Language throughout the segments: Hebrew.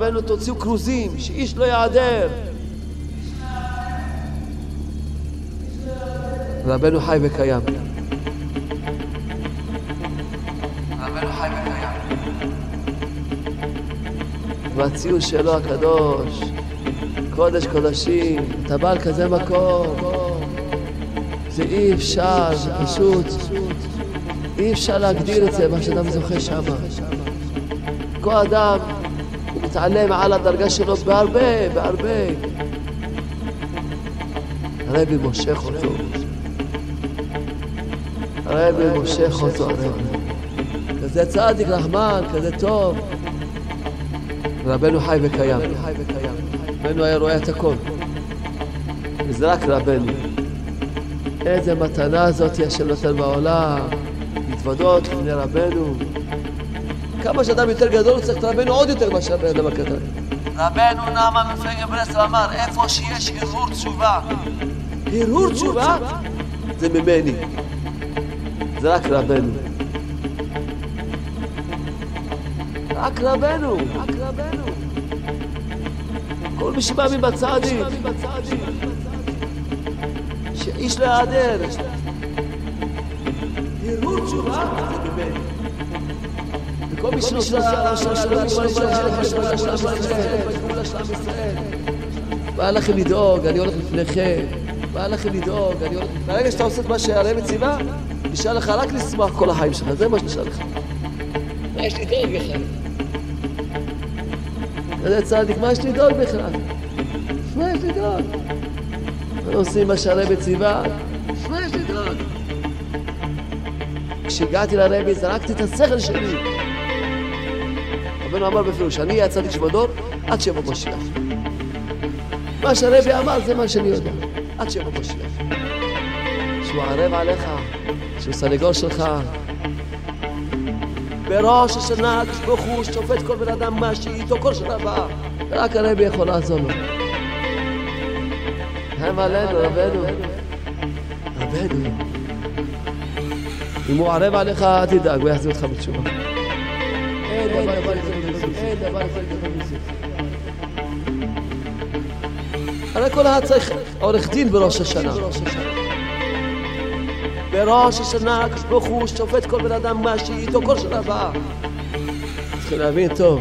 רבנו תוציאו כרוזים, שאיש לא יעדר. רבנו חי וקיים. והציון שלו הקדוש, קודש קודשים, אתה בא כזה מקום, זה אי אפשר, זה פשוט, אי אפשר להגדיר את זה, מה שאדם זוכה שם. כל אדם, מתעלה מעל הדרגה שלו בהרבה, בהרבה. הרבי מושך אותו. הרבי מושך אותו. כזה צדיק, רחמן, כזה טוב. רבנו חי וקיים. רבנו היה רואה את הכל. וזה רק רבנו. איזה מתנה זאת השם נותן בעולם, להתוודות לפני רבנו. כמה שאדם יותר גדול צריך את רבנו עוד יותר מאשר הבן אדם הקטן. רבנו נעמה מפלגת ברסלב אמר, איפה שיש הרהור תשובה. הרהור תשובה זה ממני. זה רק רבנו. רק רבנו. רק רבנו. כל מי שמאמין בצדיק, שאיש לא יעדר. הרהור תשובה זה ממני. וכל מי שנוסע בא לכם לדאוג, אני הולך לפניכם. בא לכם לדאוג, אני הולך... ברגע שאתה עושה את מה שהרבי ציווה, נשאר לך רק לשמוח כל החיים שלך, זה מה שנשאר לך. מה יש לדאוג בכלל? כזה צדיק, מה יש לדאוג בכלל? מה יש לדאוג? אנחנו עושים מה שהרבי ציווה, מה יש לדאוג? כשהגעתי לרבי זרקתי את השכל שלי. רבנו אמר בפירוש, אני אהיה הצדיק שבדור עד שיבוא משיח. מה שהרבי אמר זה מה שאני יודע, עד שיבוא משיח. שהוא ערב עליך, שהוא סנגור שלך. בראש השנה ברוך הוא שופט כל בן אדם מה שאיתו כל שנה הבאה. רק הרבי יכול לעזור לו. הם עלינו, רבנו. רבנו. אם הוא ערב עליך, אל תדאג, הוא יחזיר אותך בתשובה. אין דבר. אין דבר. הרי כל אחד צריך עורך דין בראש השנה. בראש השנה הקדוש ברוך הוא שופט כל בן אדם מה שאיתו כל שנה הבאה. צריכים להבין טוב.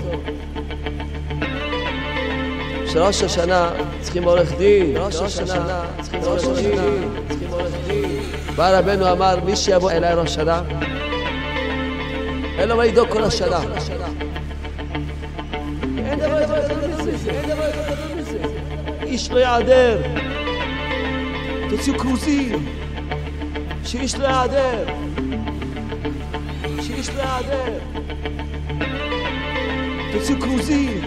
שראש השנה צריכים עורך דין, ראש השנה צריכים עורך דין. בא רבנו אמר, מי שיבוא אליי ראש השנה, אין דבר יותר גדול מזה. איש לא יעדר. תוציאו כרוזים. שאיש לא יעדר. שאיש לא יעדר. תוציאו כרוזים.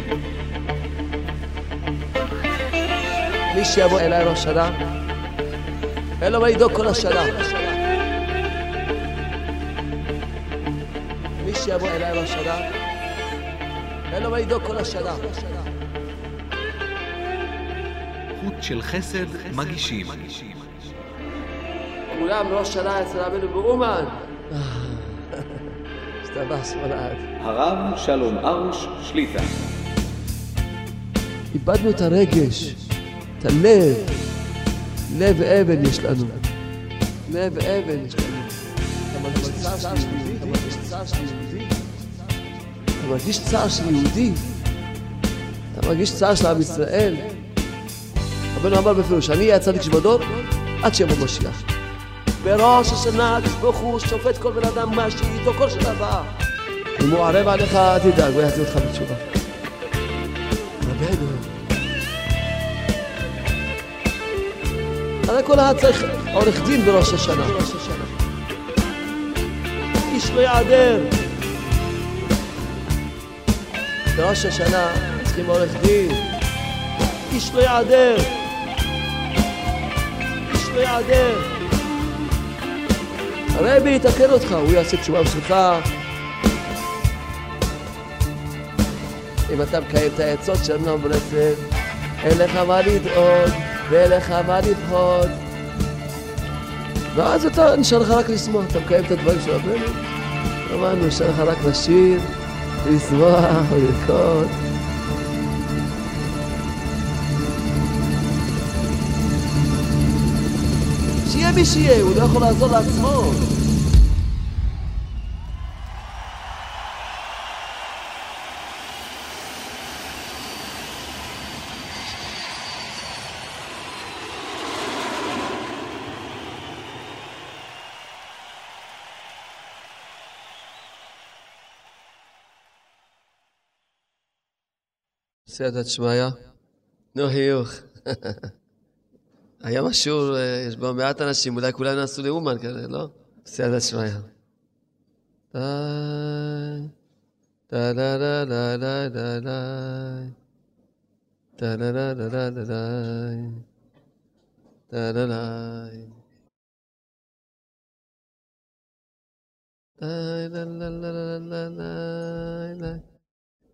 מי שיבוא אליי ראש שנה, אין לו מה לדאוג כל השנה. שיבוא אליי ראש שנה, אין לו מה לדאוג כל השנה. חוט של חסד מגישים. כולם ראש שנה אצל רבנו באומן. הרב שלום ארוש שליטה. איבדנו את הרגש, את הלב. לב אבן יש לנו. לב אבן יש לנו. אתה מרגיש צער צער של יהודי? אתה מרגיש צער של יהודי? אתה מרגיש צער של עם ישראל? רבנו אמר בפירוש, אני אהיה הצדיק שבדור עד שיבוא משיח. בראש השנה הקדוש הוא שופט כל בן אדם מה שאיתו כל שנה הבאה. אם הוא ערב עליך, אל תדאג, הוא יחזיר אותך בתשובה. רבנו. הרי כל אחד צריך עורך דין בראש השנה. איש לא יעדר. בראש השנה צריכים עורך דין. איש לא יעדר. איש לא יעדר. הרבי יתקן אותך, הוא יעשה תשובה בשבילך. אם אתה מקיים את העצות של נועם ברסלב, אין לך מה לדאוג ואין לך מה לפחוד. ואז אתה, נשאר לך רק לשמוח, אתה מקיים את הדברים של רבנו. אמרנו, נשאר לך רק לשיר, לשמוח, לרקוד. שיהיה מי שיהיה, הוא לא יכול לעזור לעצמו. סייעתא דשמיא. נו, חיוך. היום השיעור, יש בו מעט אנשים, אולי כולם נעשו לאומן כזה, לא? סייעתא דשמיא. טה לה לה לה לה לה לה טה לה לה לה לה לה לה טה לה לה לה לה לה לה לה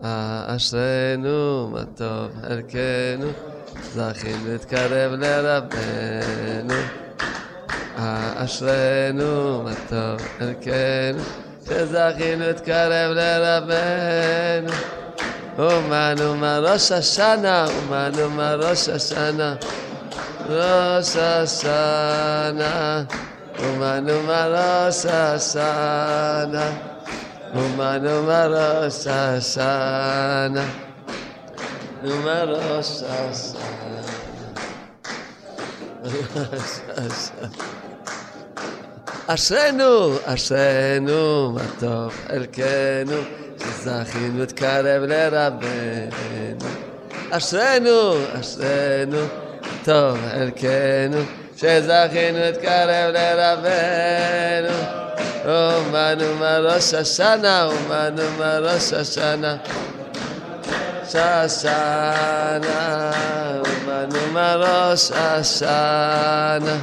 אשרינו מה טוב ערכנו זכינו להתקרב לרבנו. אשרינו, מה טוב ערכנו, שזכינו להתקרב לרבנו. אומנו מה ראש השנה, אומנו מה ראש השנה, ראש השנה. אומנו מה ראש השנה, אומנו מה ראש השנה. número אשרנו, אשרנו, מה טוב חלקנו, שזכינו להתקרב לרבנו. אשרנו, אשרנו, טוב חלקנו, שזכינו להתקרב לרבנו. Umanumara Sasana, Umanumara Sasana, Sasana, Umanumara Sasana,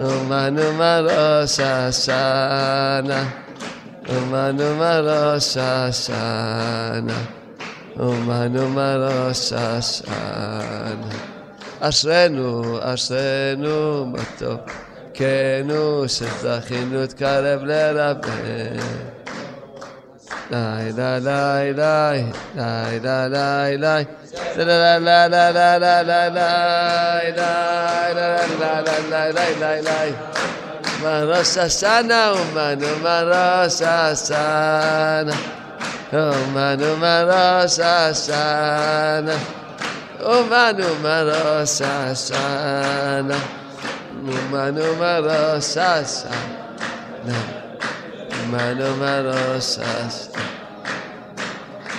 Umanumara Sasana, Umanumara Sasana, Umanumara Sasana. Ashrenu, Ashrenu, Matov. כנו שזכינו להתקרב לרבנו. Lai la lai lai lai la lai lai la la la la la la la lai lai la la la Mano I Sasa. No. Mano Maro Sasa.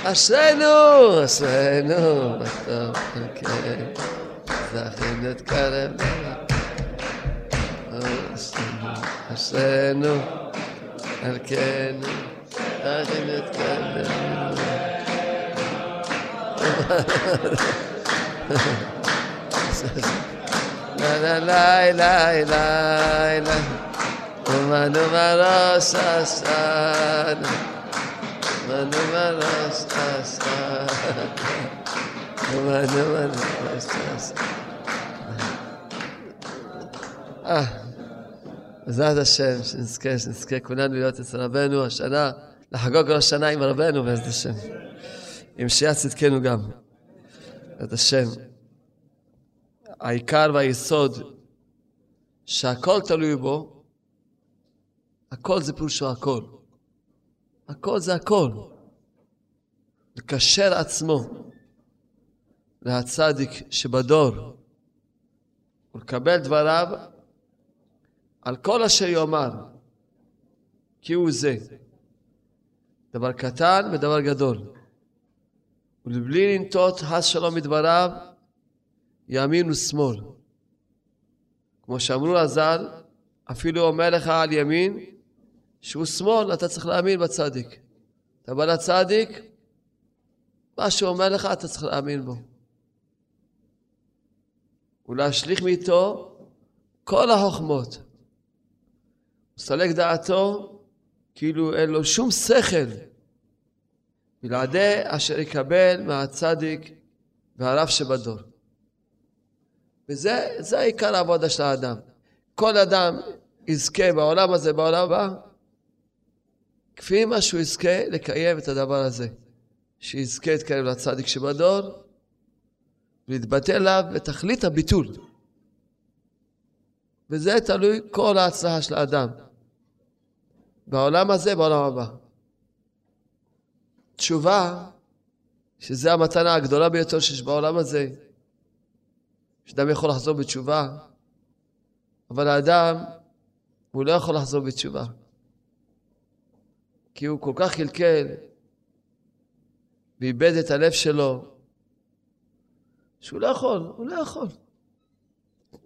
Asenu, Asenu, Zachinet Karem. of Asenu, Arkenu, Zachinet Karem. Ha ha ha ha. בעזרת השם, שנזכה, שנזכה כולנו להיות אצל רבנו השנה, לחגוג כל השנה עם רבנו בעזרת השם. עם שיעת צדקנו גם. בעזרת השם. העיקר והיסוד שהכל תלוי בו, הכל זה פירושו הכל. הכל זה הכל. לקשר עצמו להצדיק שבדור ולקבל דבריו על כל אשר יאמר, כי הוא זה. דבר קטן ודבר גדול. ולבלי לנטות חס שלום מדבריו, ימין ושמאל. כמו שאמרו הז"ל, אפילו אומר לך על ימין, שהוא שמאל, אתה צריך להאמין בצדיק. אתה בא לצדיק, מה שהוא אומר לך, אתה צריך להאמין בו. ולהשליך מאיתו כל החוכמות. מסלק דעתו כאילו אין לו שום שכל בלעדי אשר יקבל מהצדיק והרב שבדור. וזה זה עיקר העבודה של האדם. כל אדם יזכה בעולם הזה, בעולם הבא, כפי מה שהוא יזכה לקיים את הדבר הזה. שיזכה להתקרב לצדיק שבדור, ולהתבטא אליו בתכלית הביטול. וזה תלוי כל ההצלחה של האדם. בעולם הזה, בעולם הבא. תשובה, שזה המתנה הגדולה ביותר שיש בעולם הזה, שאדם יכול לחזור בתשובה, אבל האדם, הוא לא יכול לחזור בתשובה. כי הוא כל כך קלקל ואיבד את הלב שלו, שהוא לא יכול, הוא לא יכול.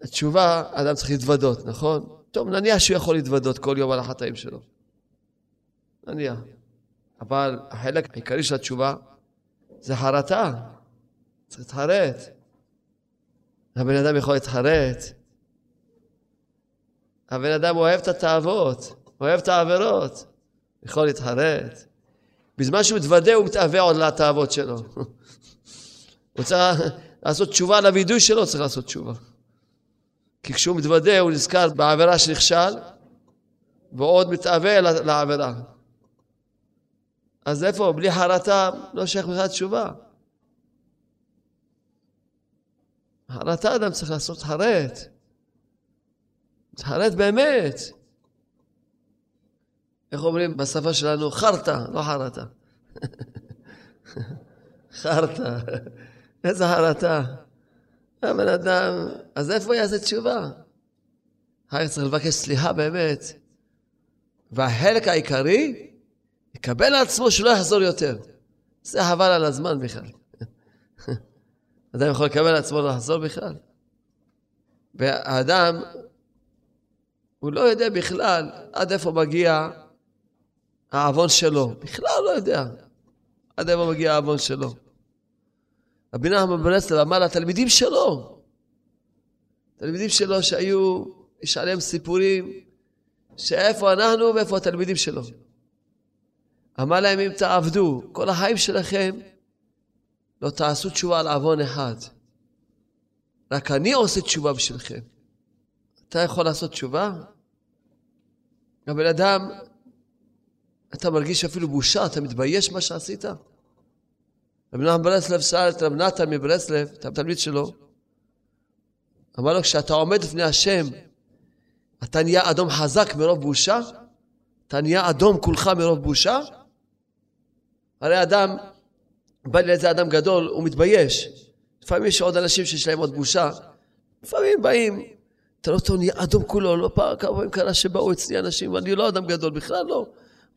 התשובה, אדם צריך להתוודות, נכון? טוב, נניח שהוא יכול להתוודות כל יום על החטאים שלו. נניח. אבל החלק העיקרי של התשובה זה חרטה. צריך להתחרט. הבן אדם יכול להתחרט. הבן אדם אוהב את התאוות, אוהב את העבירות, יכול להתחרט. בזמן שהוא מתוודה הוא מתאווה עוד לתאוות שלו. הוא צריך לעשות תשובה לווידוי שלו, צריך לעשות תשובה. כי כשהוא מתוודה הוא נזכר בעבירה שנכשל, ועוד מתאווה לעבירה. אז איפה? בלי חרטה לא שייך בכלל תשובה. חרטה אדם צריך לעשות חרט. חרט באמת. איך אומרים בשפה שלנו? חרטה, לא חרטה. חרטה. איזה חרטה. הבן אדם, אז איפה יעשה תשובה? אחר צריך לבקש סליחה באמת. והחלק העיקרי, יקבל על עצמו שלא יחזור יותר. זה חבל על הזמן בכלל. אדם יכול לקבל על עצמו לחזור בכלל. והאדם, הוא לא יודע בכלל עד איפה מגיע העוון שלו. בכלל לא יודע עד איפה מגיע העוון שלו. רבי נחמן ברסלב אמר לתלמידים שלו, תלמידים שלו שהיו, יש עליהם סיפורים, שאיפה אנחנו ואיפה התלמידים שלו. אמר להם, אם תעבדו כל החיים שלכם, לא תעשו תשובה על עוון אחד. רק אני עושה תשובה בשבילכם. אתה יכול לעשות תשובה? הבן אדם, אתה מרגיש אפילו בושה, אתה מתבייש מה שעשית? רבי נחמן ברסלב שאל את רב נתן מברסלב, את התלמיד שלו, אמר לו, כשאתה עומד לפני השם, אתה נהיה אדום חזק מרוב בושה? אתה נהיה אדום כולך מרוב בושה? הרי אדם, בא לי לאיזה אדם גדול, הוא מתבייש. לפעמים יש עוד אנשים שיש להם עוד בושה. לפעמים באים, אתה לא טוב, נהיה אדום כולו, לא פעם, כמה פעמים קרה שבאו אצלי אנשים, ואני לא אדם גדול, בכלל לא.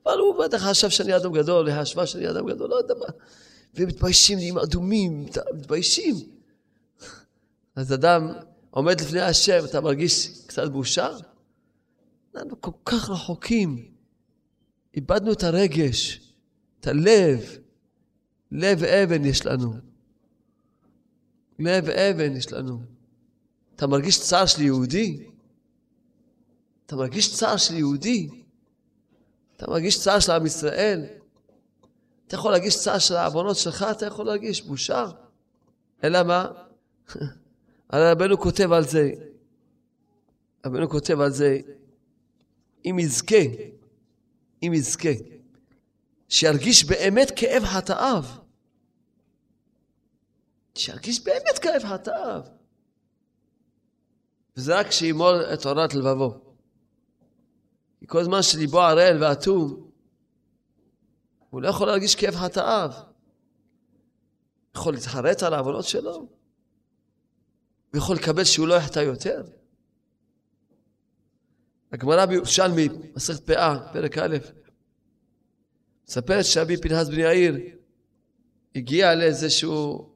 אבל הוא בטח חשב שאני אדם גדול, חשבה שאני אדם גדול, לא יודע מה. ומתביישים, נהיים אדומים, מתביישים. אז אדם עומד לפני השם, אתה מרגיש קצת בושה? אנחנו כל כך רחוקים. איבדנו את הרגש, את הלב. לב אבן יש לנו. לב אבן יש לנו. אתה מרגיש צער של יהודי? אתה מרגיש צער של יהודי? אתה מרגיש צער של עם ישראל? אתה יכול להרגיש צער של העוונות שלך, אתה יכול להרגיש בושה. אלא מה? הרי רבנו כותב על זה, רבנו כותב על זה, אם יזכה, אם יזכה, שירגיש באמת כאב חטאיו. שירגיש באמת כאב חטאיו. וזה רק שימול את עורת לבבו. כי כל זמן שליבו ערל ואטום, הוא לא יכול להרגיש כאב חטאיו. יכול להתחרט על העוונות שלו? הוא יכול לקבל שהוא לא יחטא יותר? הגמרא בירושלמי, מסכת פאה, פרק א', מספרת שאבי פנחס בן יאיר הגיע לאיזשהו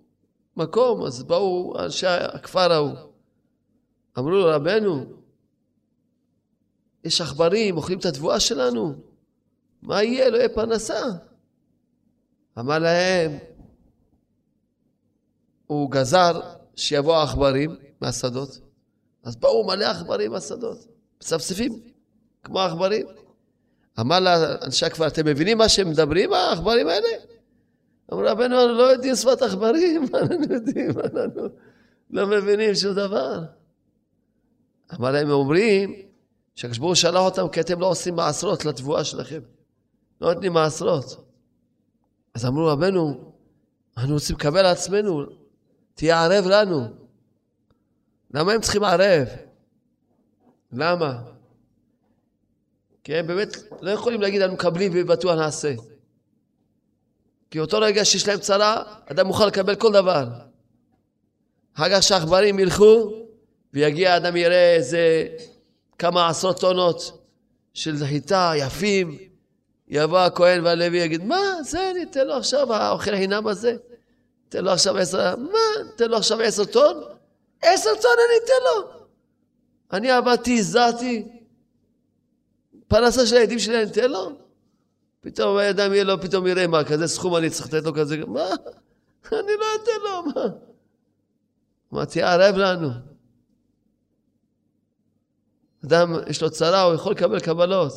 מקום, אז באו אנשי הכפר ההוא. אמרו לו, רבנו, יש עכברים, אוכלים את התבואה שלנו. מה יהיה? לא יהיה פרנסה. אמר להם, הוא גזר שיבואו עכברים מהשדות, אז באו מלא עכברים מהשדות, מצפצפים, כמו עכברים. אמר לאנשי הכפר, אתם מבינים מה שהם מדברים, העכברים האלה? אמרו רבנו, אנחנו לא יודעים שפת עכברים, אנחנו יודעים? אנחנו לא מבינים שום דבר. אבל הם אומרים הוא שלח אותם כי אתם לא עושים מעשרות לתבואה שלכם. לא נותנים מעשרות. אז אמרו רבנו, אנחנו רוצים לקבל עצמנו, תהיה ערב לנו. למה הם צריכים ערב? למה? כי הם באמת לא יכולים להגיד, אנחנו מקבלים ובטוח נעשה. כי אותו רגע שיש להם צרה, אדם מוכן לקבל כל דבר. אחר כך שהעכברים ילכו, ויגיע אדם יראה איזה כמה עשרות טונות של חיטה יפים, יבוא הכהן והלוי יגיד, מה, זה ניתן לו עכשיו, האוכל חינם הזה? ניתן לו עכשיו עשר, מה, ניתן לו עכשיו עשר טון? עשר טון אני אתן לו. אני עבדתי, הזעתי, פרנסה של הילדים שלי אני אתן לו? פתאום האדם יהיה לו, פתאום יראה מה, כזה סכום אני צריך לתת לו כזה, מה? אני לא אתן לו, מה? מה, ערב לנו. אדם, יש לו צרה, הוא יכול לקבל קבלות.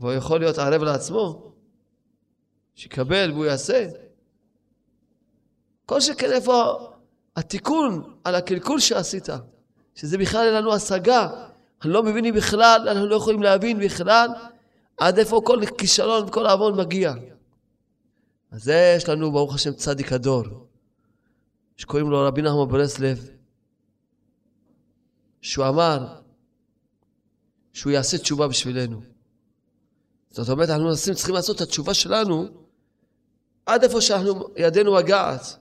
והוא יכול להיות ערב לעצמו, שיקבל והוא יעשה. כל שכן איפה התיקון על הקלקול שעשית, שזה בכלל אין לנו השגה, אנחנו לא מבינים בכלל, אנחנו לא יכולים להבין בכלל עד איפה כל כישלון וכל עוון מגיע. אז זה יש לנו, ברוך השם, צדיק הדור, שקוראים לו רבי נחמן ברסלב, שהוא אמר שהוא יעשה תשובה בשבילנו. זאת אומרת, אנחנו צריכים לעשות את התשובה שלנו עד איפה שאנחנו, ידינו מגעת.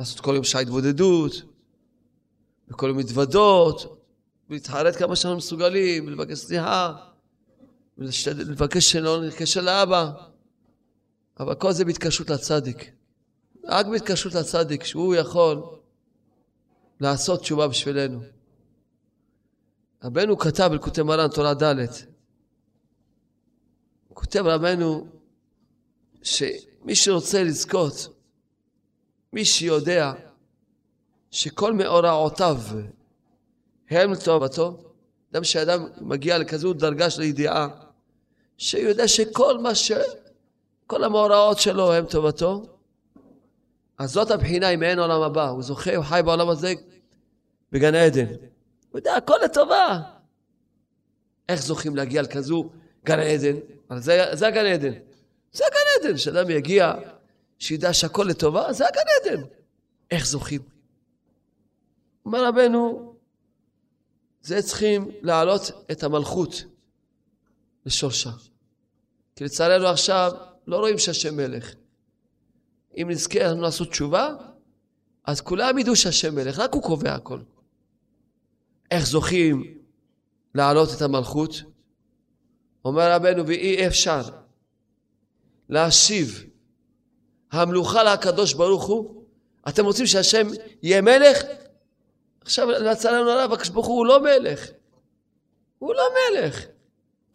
לעשות כל יום שעה התבודדות, וכל יום מתוודות, ולהתחרט כמה שאנחנו מסוגלים, ולבקש סליחה, ולבקש שלא נתקשר לאבא. אבל כל זה בהתקשרות לצדיק. רק בהתקשרות לצדיק, שהוא יכול לעשות תשובה בשבילנו. רבנו כתב בלקוטי מרן, תורה ד', כותב רבנו שמי שרוצה לזכות, מי שיודע שכל מאורעותיו הם לטובתו, אדם שאדם מגיע לכזו דרגה של ידיעה, שיודע שכל מה ש... כל המאורעות שלו הם טובתו, אז זאת הבחינה אם אין עולם הבא. הוא זוכה, הוא חי בעולם הזה בגן עדן. הוא יודע, הכל לטובה. איך זוכים להגיע לכזו גן עדן? זה, זה הגן עדן. זה הגן עדן, שאדם יגיע, שידע שהכל לטובה, זה הגן עדן. איך זוכים? אומר רבנו, זה צריכים להעלות את המלכות לשורשה. כי לצערנו עכשיו לא רואים שהשם מלך. אם נזכה לנו לעשות תשובה, אז כולם ידעו שהשם מלך, רק הוא קובע הכל. איך זוכים להעלות את המלכות? אומר רבנו, ואי אפשר להשיב המלוכה לקדוש ברוך הוא. אתם רוצים שהשם יהיה מלך? עכשיו לצלנו הרב, הקדוש ברוך הוא לא מלך. הוא לא מלך.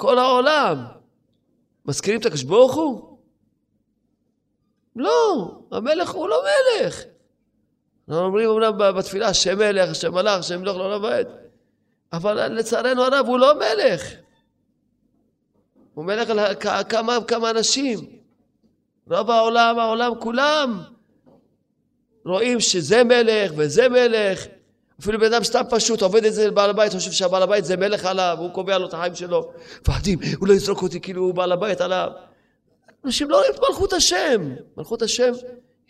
כל העולם. מזכירים את הקדוש ברוך הוא? לא, המלך הוא לא מלך. אנחנו אומרים אמנם בתפילה, השם מלך, השם מלך, השם מלך לעולם ועד. אבל לצערנו הרב הוא לא מלך. הוא מלך על כמה, כמה אנשים. רוב העולם, העולם כולם רואים שזה מלך וזה מלך. אפילו בן אדם סתם פשוט עובד אצל בעל הבית, חושב שהבעל הבית זה מלך עליו, הוא קובע לו את החיים שלו. מפחדים, הוא לא יזרוק אותי כאילו הוא בעל הבית עליו. אנשים לא רואים את מלכות השם. מלכות השם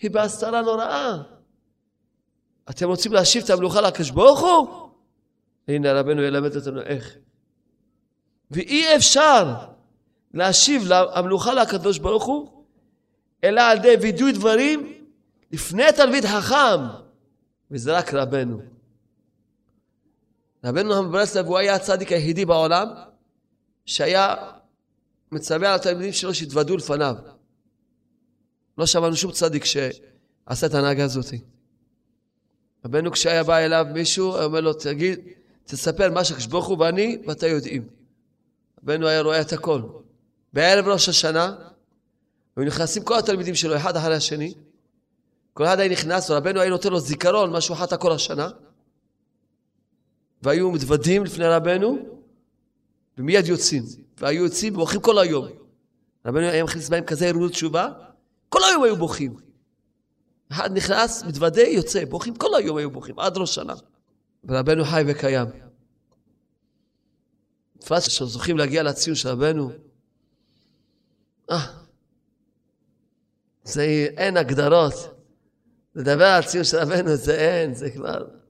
היא בהסתרה נוראה. אתם רוצים להשיב את המלוכה לקדוש ברוך הוא? הנה רבנו ילמד אותנו איך. ואי אפשר להשיב המלוכה לקדוש ברוך הוא, אלא על ידי וידוי דברים לפני תלמיד חכם, וזה רק רבנו. רבנו נחמן ברסלב הוא היה הצדיק היחידי בעולם שהיה מצווה על התלמידים שלו שיתוודו לפניו. לא שמענו שום צדיק שעשה את ההנהגה הזאת. רבנו כשהיה בא אליו מישהו, היה אומר לו, תגיד, תספר מה שקדוש ברוך הוא ואני ואתה יודעים. רבנו היה רואה את הכל. בערב ראש השנה, היו נכנסים כל התלמידים שלו אחד אחרי השני, כל אחד היה נכנס, ורבנו היה נותן לו זיכרון, מה שהוא חטא כל השנה, והיו מתוודים לפני רבנו, ומיד יוצאים. והיו יוצאים והולכים כל היום. רבנו היה מכניס בהם כזה ערנות תשובה, כל היום היו בוכים. אחד נכנס, מתוודה, יוצא, בוכים, כל היום היו בוכים, עד ראש שנה. ורבנו חי וקיים. בפרט שזוכים להגיע לציון של רבנו, אה, זה אין הגדרות. לדבר על ציון של רבנו זה אין, זה כבר...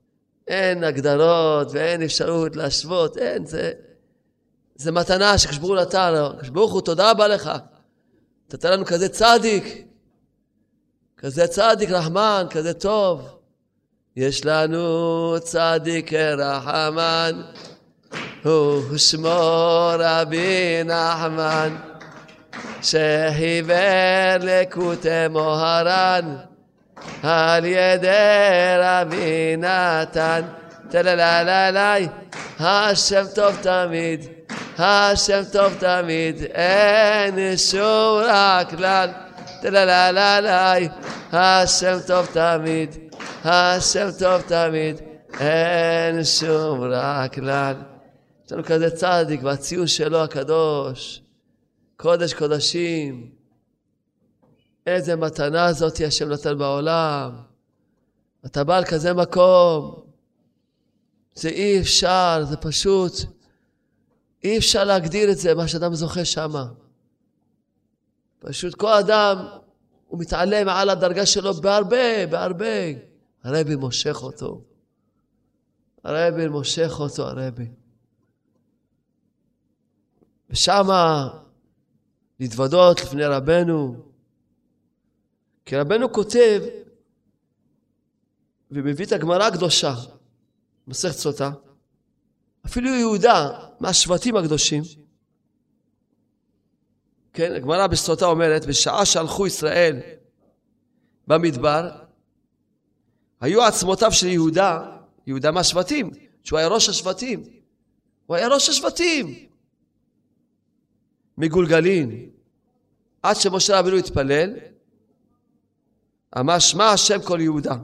אין הגדרות ואין אפשרות להשוות, אין, זה... זה מתנה הוא נתן. קדוש ברוך הוא, תודה רבה לך. נתת לנו כזה צדיק, כזה צדיק רחמן, כזה טוב. יש לנו צדיק רחמן, הוא שמו רבי נחמן, שחיוור לקוטי מוהרן, על ידי רבי נתן. טללללי, השם טוב תמיד. השם טוב תמיד, אין שום רע כלל. טללללי, השם טוב תמיד, השם טוב תמיד, אין שום רע כלל. יש לנו כזה צדיק והציון שלו הקדוש, קודש קודשים. איזה מתנה זאת השם נתן בעולם. אתה בא על כזה מקום, זה אי אפשר, זה פשוט אי אפשר להגדיר את זה, מה שאדם זוכה שמה. פשוט כל אדם, הוא מתעלה מעל הדרגה שלו בהרבה, בהרבה. הרבי מושך אותו. הרבי מושך אותו, הרבי. ושמה להתוודות לפני רבנו. כי רבנו כותב, ומביא את הגמרא הקדושה, מסכת סוטה, אפילו יהודה, מהשבטים הקדושים, כן, הגמרא בסוטה אומרת, בשעה שהלכו ישראל במדבר, היו עצמותיו של יהודה, יהודה מהשבטים, שהוא היה ראש השבטים. הוא היה ראש השבטים. מגולגלין. עד שמשה רבינו התפלל, אמר שמע השם כל יהודה.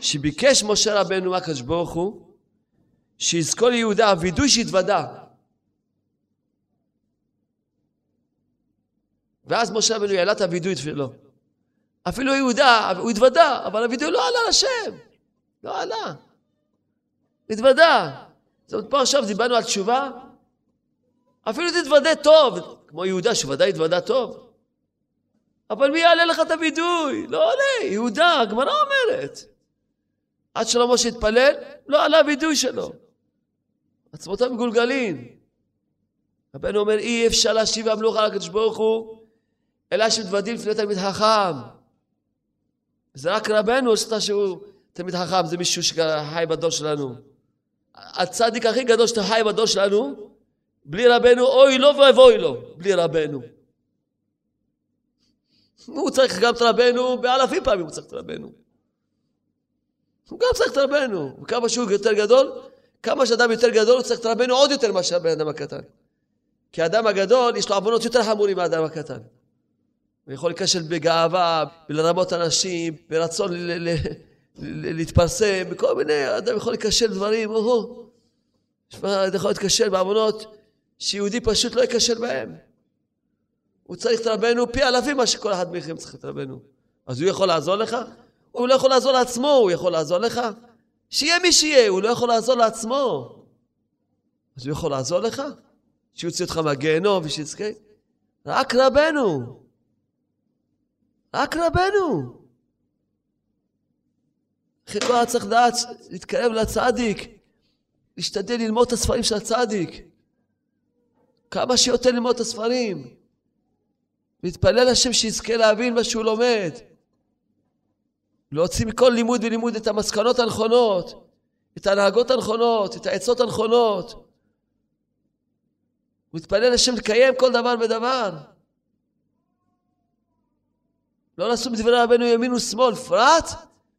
שביקש משה רבנו מהקדוש ברוך הוא שיזכור ליהודה הווידוי שהתוודה. ואז משה רבנו העלה את הווידוי שלו. אפילו יהודה, הוא התוודה, אבל הווידוי לא עלה לשם. לא עלה. התוודה. זאת אומרת, פה עכשיו דיברנו על תשובה, אפילו תתוודה טוב, כמו יהודה שוודאי התוודה טוב. אבל מי יעלה לך את הווידוי? לא עולה, יהודה, הגמרא אומרת. עד שלמה שהתפלל, לא עלה הווידוי שלו. עצמותיו מגולגלים. רבנו אומר, אי אפשר להשיב המלוכה לקדוש ברוך הוא, אלא שמתוודים לפני תלמיד חכם. זה רק רבנו עשתה שהוא תלמיד חכם, זה מישהו שחי בדור שלנו. הצדיק הכי גדול שאתה חי בדור שלנו, בלי רבנו, אוי לו ואבוי לו, בלי רבנו. הוא צריך גם את רבנו, באלפים פעמים הוא צריך את רבנו. הוא גם צריך את רבנו. וכמה שהוא יותר גדול, כמה שאדם יותר גדול הוא צריך את רבנו עוד יותר מאשר הבן אדם הקטן. כי האדם הגדול יש לו עוונות יותר חמורים מהאדם הקטן. הוא יכול להיכשל בגאווה, בלרמות אנשים, ברצון להתפרסם, בכל מיני, אדם יכול להיכשל דברים, או אדם יכול להיכשל בעוונות שיהודי פשוט לא ייכשל בהם. הוא צריך את רבנו פי אלפים מה שכל אחד מכם צריך את רבנו. אז הוא יכול לעזור לך? הוא לא יכול לעזור לעצמו, הוא יכול לעזור לך? שיהיה מי שיהיה, הוא לא יכול לעזור לעצמו. אז הוא יכול לעזור לך? שיוציא אותך מהגיהנום ושיזכה? רק רבנו. רק רבנו. כל צריך לדעת, להתקרב לצדיק, להשתדל ללמוד את הספרים של הצדיק. כמה שיותר ללמוד את הספרים. להתפלל השם שיזכה להבין מה שהוא לומד. להוציא מכל לימוד ולימוד את המסקנות הנכונות, את ההנהגות הנכונות, את העצות הנכונות. הוא מתפלל לשם לקיים כל דבר ודבר. לא לעשות מדברי רבנו ימין ושמאל, פרט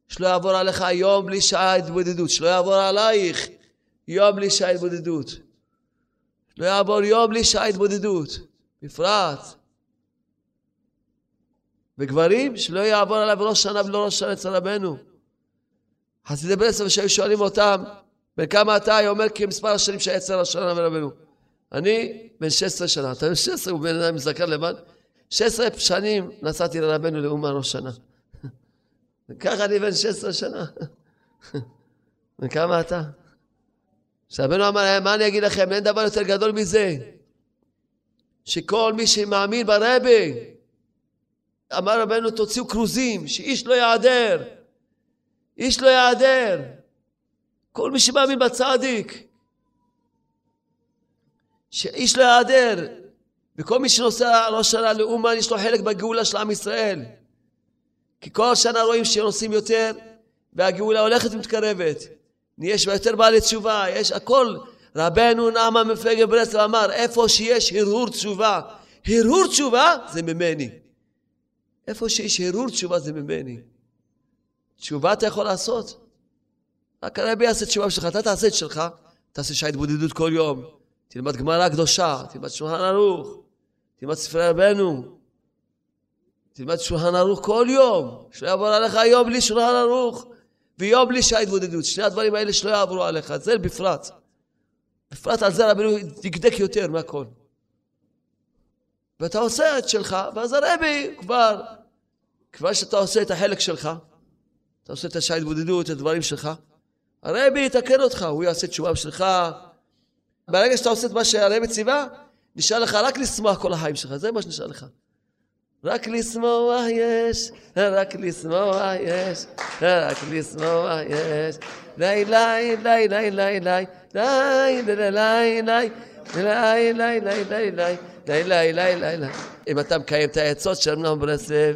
שלא יעבור עליך יום בלי שעה התבודדות, שלא יעבור עלייך יום בלי שעה התבודדות. שלא יעבור יום בלי שעה התבודדות, בפרט. וגברים, שלא יעבור עליו ראש שנה ולא ראש שנה אצל רבנו. חסידי ברסלב שהיו שואלים אותם, בן כמה אתה? היה אומר כי מספר השנים שהיה אצל ראש שנה ורבנו. אני בן 16 שנה, אתה בן 16, הוא בן אדם מזכר לבד. 16 שנים נסעתי לרבנו לאומן ראש שנה. ככה אני בן 16 שנה. וכמה אתה? שרבנו אמר להם, מה אני אגיד לכם, אין דבר יותר גדול מזה. שכל מי שמאמין ברבי, אמר רבנו, תוציאו כרוזים, שאיש לא יעדר. איש לא יעדר. כל מי שמאמין בצדיק, שאיש לא יעדר. וכל מי שנוסע ראש שנה לאומן, יש לו חלק בגאולה של עם ישראל. כי כל שנה רואים שנוסעים יותר, והגאולה הולכת ומתקרבת. יש יותר בעלי תשובה, יש הכל. רבנו נעמה מפלגת ברסלב אמר, איפה שיש הרהור תשובה, הרהור תשובה זה ממני. איפה שיש הרהור תשובה זה ממני. תשובה אתה יכול לעשות. רק הרבי יעשה תשובה בשבילך, אתה תעשה את שלך, תעשה שעה התבודדות כל יום, תלמד גמרא קדושה, תלמד שולחן ערוך, תלמד ספרי רבנו, תלמד שולחן ערוך כל יום, שלא יעבור עליך יום בלי שולחן ערוך ויום בלי שעה התבודדות. שני הדברים האלה שלא יעברו עליך, זה בפרט. בפרט על זה רבנו דקדק יותר מהכל. ואתה עושה את שלך, ואז הרבי כבר, כבר שאתה עושה את החלק שלך, אתה עושה את השעה התבודדות, את הדברים שלך, הרבי יתקן אותך, הוא יעשה תשובה בשבילך. ברגע שאתה עושה את מה שהרבי ציווה, נשאר לך רק לשמוח כל החיים שלך, זה מה שנשאר לך. רק לשמוח יש, רק לשמוח יש, רק לשמוח יש. לי לי לי לי לי לי לי לי לי לי לי לי לי אם אתה מקיים את העצות של אמנון ברסלב,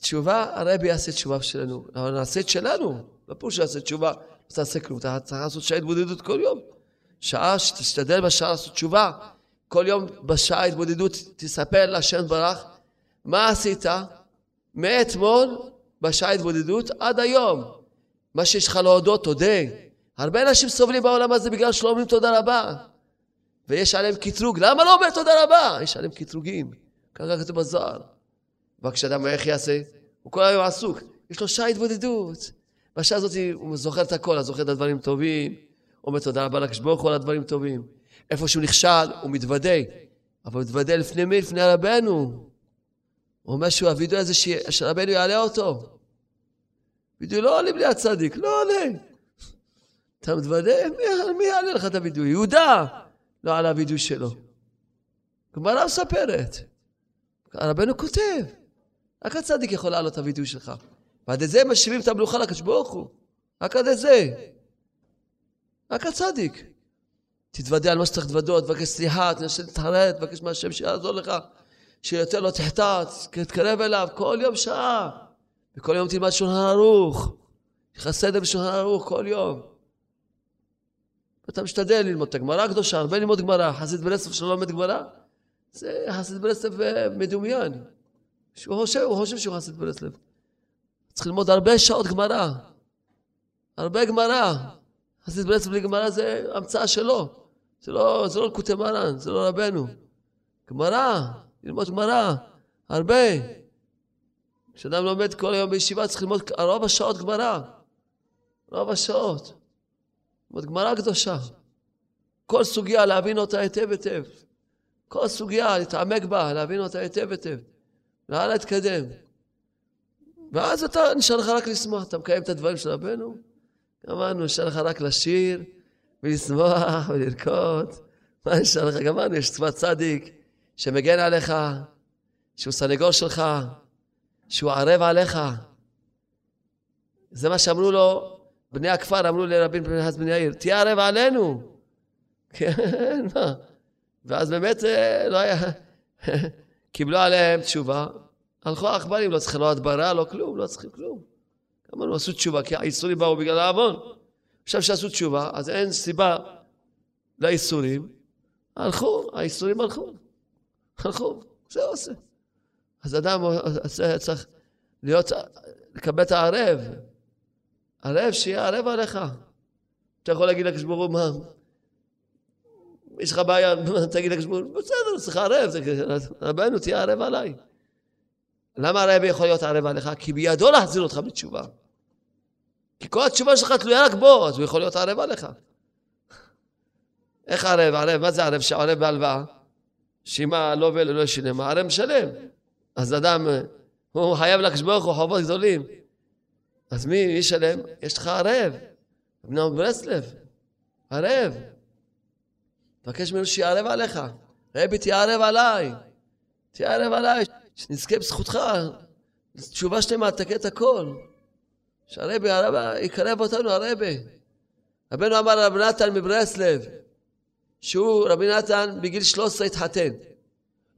תשובה, הרבי יעשה תשובה שלנו, אבל נעשה את שלנו, לא פה שיעשה תשובה, לא תעשה כלום, אתה צריך לעשות שעה התבודדות כל יום. שעה, שתשתדל בשעה לעשות תשובה. כל יום בשעה התבודדות תספר להשם ברך מה עשית מאתמול בשעה התבודדות עד היום. מה שיש לך להודות, תודה. הרבה אנשים סובלים בעולם הזה בגלל שלא אומרים תודה רבה. ויש עליהם קטרוג. למה לא אומר תודה רבה? יש עליהם קטרוגים. ככה כתוב בזוהר. וכשאדם איך יעשה? הוא כל היום עסוק. יש לו שעה התבודדות. בשעה הזאת הוא זוכר את הכל, הוא זוכר את הדברים טובים. אומר תודה רבה לקדוש ברוך הוא על הדברים טובים. איפה שהוא נכשל, הוא מתוודה. אבל הוא מתוודה לפני מי? לפני רבנו. הוא אומר שהוא הווידוי הזה שרבנו יעלה אותו. וידוי לא עולה בלי הצדיק, לא עולה. אתה מתוודה, מי, מי יעלה לך את הווידוי? יהודה לא עלה הווידוי שלו. גמרא מספרת. רבנו כותב, רק הצדיק יכול לעלות את הווידוי שלך. ועד זה משיבים את המלוכה לקדוש ברוך הוא. רק עד זה. רק הצדיק. תתוודה על מה שצריך להתוודות, תבקש סליחה, תנסה להתחרט, תבקש מהשם שיעזור לך, שיותר לא תחטאת, תתקרב אליו, כל יום שעה. וכל יום תלמד שולחן ערוך. סדר בשולחן ערוך כל יום. ואתה משתדל ללמוד את הגמרא הקדושה, הרבה ללמוד גמרא. חסיד ברסלב שלא לומד גמרא, זה חסיד ברסלב אה, מדומיין. הוא חושב, הוא חושב שהוא חסיד ברסלב. צריך ללמוד הרבה שעות גמרא. הרבה גמרא. חסיד ברסלב בלי גמרא זה המצאה שלו. זה לא, זה לא לקוטי מרן, זה לא רבנו. גמרא, ללמוד גמרא, הרבה. כשאדם לומד כל היום בישיבה צריך ללמוד רוב השעות גמרא. רוב השעות. ללמוד גמרא קדושה. כל סוגיה להבין אותה היטב היטב. כל סוגיה להתעמק בה, להבין אותה היטב היטב. והלאה להתקדם. ואז אתה נשאר לך רק לשמוח, אתה מקיים את הדברים של רבנו. גמרנו, נשאר לך רק לשיר ולשמוח ולרקוד. מה נשאר לך? גמרנו, יש צבא צדיק שמגן עליך, שהוא סנגור שלך, שהוא ערב עליך. זה מה שאמרו לו, בני הכפר אמרו לרבי פנחס בן יאיר, תהיה ערב עלינו. כן, מה? ואז באמת אה, לא היה, קיבלו עליהם תשובה, הלכו העכברים, לא צריכים לא הדברה, לא כלום, לא צריכים כלום. אמרנו, עשו תשובה, כי האיסורים באו בגלל העוון. עכשיו שעשו תשובה, אז אין סיבה לאיסורים. הלכו, האיסורים הלכו. הלכו, זה עושה. אז אדם צריך להיות, לקבל את הערב. ערב, שיהיה ערב עליך. אתה יכול להגיד לקדוש ברוך הוא, מה? יש לך בעיה, תגיד לקדוש ברוך הוא, בסדר, צריך ערב, רבנו, תהיה ערב עליי. למה הרבי יכול להיות ערב עליך? כי בידו להחזיר אותך בתשובה. כי כל התשובה שלך תלויה רק בו, אז הוא יכול להיות ערב עליך. איך ערב? ערב, מה זה ערב? שערב בהלוואה? שאם הלווה לא ישלם, הערב משלם. אז אדם, הוא חייב לקדוש ברוך הוא חובות גדולים. אז מי ישלם? יש לך ערב. בני ברסלב, ערב. תבקש ממנו שיערב עליך. רבי תערב עליי. תערב עליי. שנזכה בזכותך. תשובה שלמה, תקן את הכל. שהרבי, הרבי, יקרב אותנו הרבי. רבנו אמר רב נתן מברסלב, שהוא, רבי נתן, בגיל 13 התחתן.